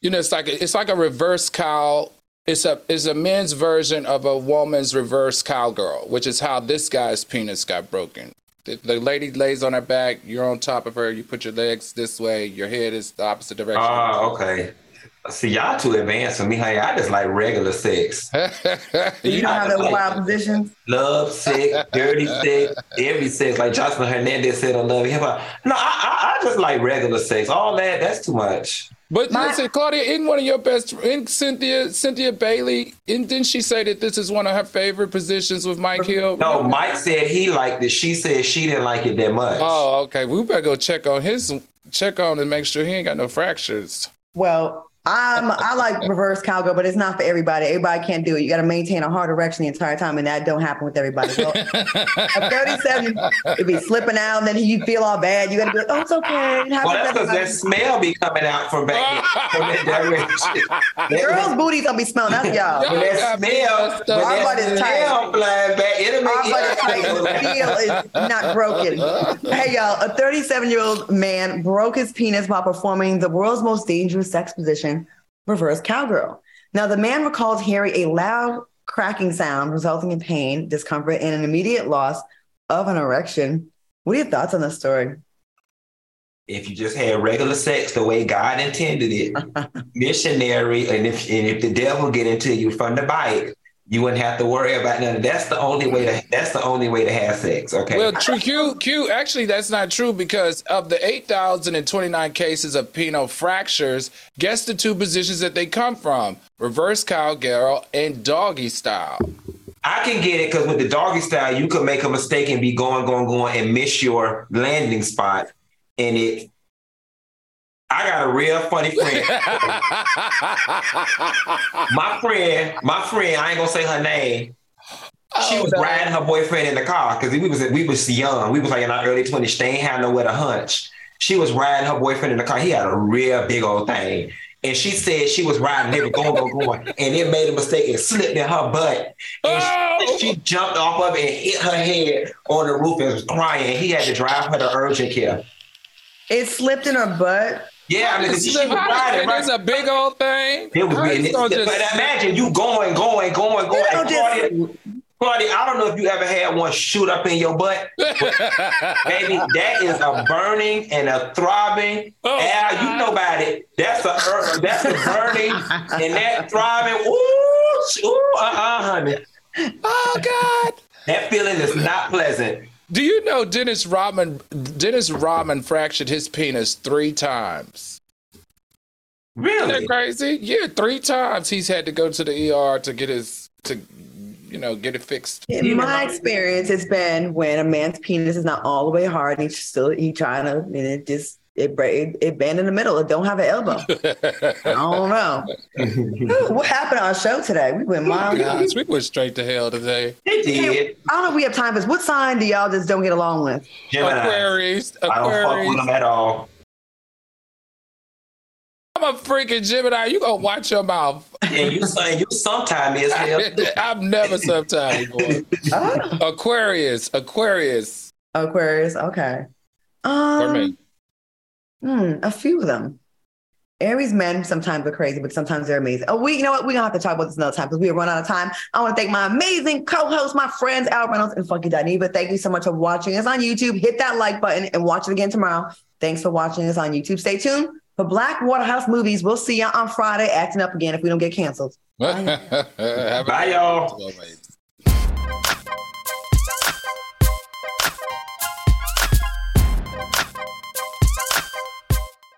You know, it's like a, it's like a reverse cow. It's a it's a men's version of a woman's reverse cowgirl, which is how this guy's penis got broken. The, the lady lays on her back, you're on top of her, you put your legs this way, your head is the opposite direction. Ah, okay. See, y'all too advanced for me, honey. I just like regular sex. You don't have those like- wild positions? Love sex, dirty sex, every sex. Like Joseline Hernandez said on Love and Hip Hop. No, I, I, I just like regular sex. All that, that's too much. But My- listen, Claudia, in one of your best, in Cynthia, Cynthia Bailey, in, didn't she say that this is one of her favorite positions with Mike Hill? No, Mike said he liked it. She said she didn't like it that much. Oh, okay. We better go check on his, check on and make sure he ain't got no fractures. Well, I'm I like reverse cowgirl, but it's not for everybody. Everybody can't do it. You got to maintain a hard erection the entire time, and that don't happen with everybody. So, at 37, it'd be slipping out, and then you feel all bad. You got to be like, oh, it's okay. It happens well, that's because that smell be coming out from back from that direction. Girls' booties gonna be smelling. That's y'all. when that Y'all smell, messed when up. Our butt that is tight. smell flying back, it'll make Our butt is tight. The feel is not broken. Hey, y'all, a 37 year old man broke his penis while performing the world's most dangerous sex position, reverse cowgirl. Now, the man recalls hearing a loud cracking sound resulting in pain, discomfort, and an immediate loss of an erection. What are your thoughts on this story? if you just had regular sex the way God intended it, missionary, and if and if the devil get into you from the bite, you wouldn't have to worry about nothing. That's the only way to that's the only way to have sex. Okay. Well, true, Q, Q, actually, that's not true because of the 8,029 cases of penile fractures, guess the two positions that they come from reverse cowgirl and doggy style. I can get it because with the doggy style, you could make a mistake and be going, going, going and miss your landing spot. And it I got a real funny friend. my friend, my friend, I ain't gonna say her name. She Oh, was no. riding her boyfriend in the car because we was we was young. We was like in our early twenties. They ain't had nowhere to hunch. She was riding her boyfriend in the car. He had a real big old thing. And she said she was riding, they were going, going, going, and it made a mistake and slipped in her butt. And Oh! she, she jumped off of it and hit her head on the roof and was crying. He had to drive her to urgent care. It slipped in her butt. Yeah, I mean, she was How- riding, It's a big old thing. It was How weird. But just- imagine you going, going, going, going. You And Claudia, Claudia, I don't know if you ever had one shoot up in your butt. Baby, that is a burning and a throbbing. Oh, Al, you know about it. That's a ur- that's a burning and that throbbing. Ooh, ooh, uh-uh, honey. oh God. That feeling is not pleasant. Do you know Dennis Rodman? Dennis Rodman fractured his penis three times. Isn't Really? that crazy? Yeah, three times he's had to go to the ER to get his to, you know, get it fixed. In Yeah. my experience, it's been when a man's penis is not all the way hard and he's still he trying to and it just it bra- it, it bend in the middle. It don't have an elbow. I don't know. Ooh, what happened on our show today? We went miles. I Gosh, we went straight to hell today. It did. I don't know if we have time for this. What sign do y'all just don't get along with? Gemini. Aquarius, I don't fuck with them at all. I'm a freaking Gemini. You gonna watch your mouth? And you saying you sometime is hell. I'm never sometime. boy. Oh, Aquarius, Aquarius. Aquarius. Okay. For Um, me. Hmm, a few of them. Aries men sometimes are crazy, but sometimes they're amazing. Oh, we, you know what? We're gonna have to talk about this another time because we have run out of time. I want to thank my amazing co-hosts, my friends Al Reynolds and Funky Dineva. Thank you so much for watching us on YouTube. Hit that like button and watch it again tomorrow. Thanks for watching us on YouTube. Stay tuned for Black Waterhouse movies. We'll see y'all on Friday acting up again if we don't get canceled. Have a Bye, y'all. good one.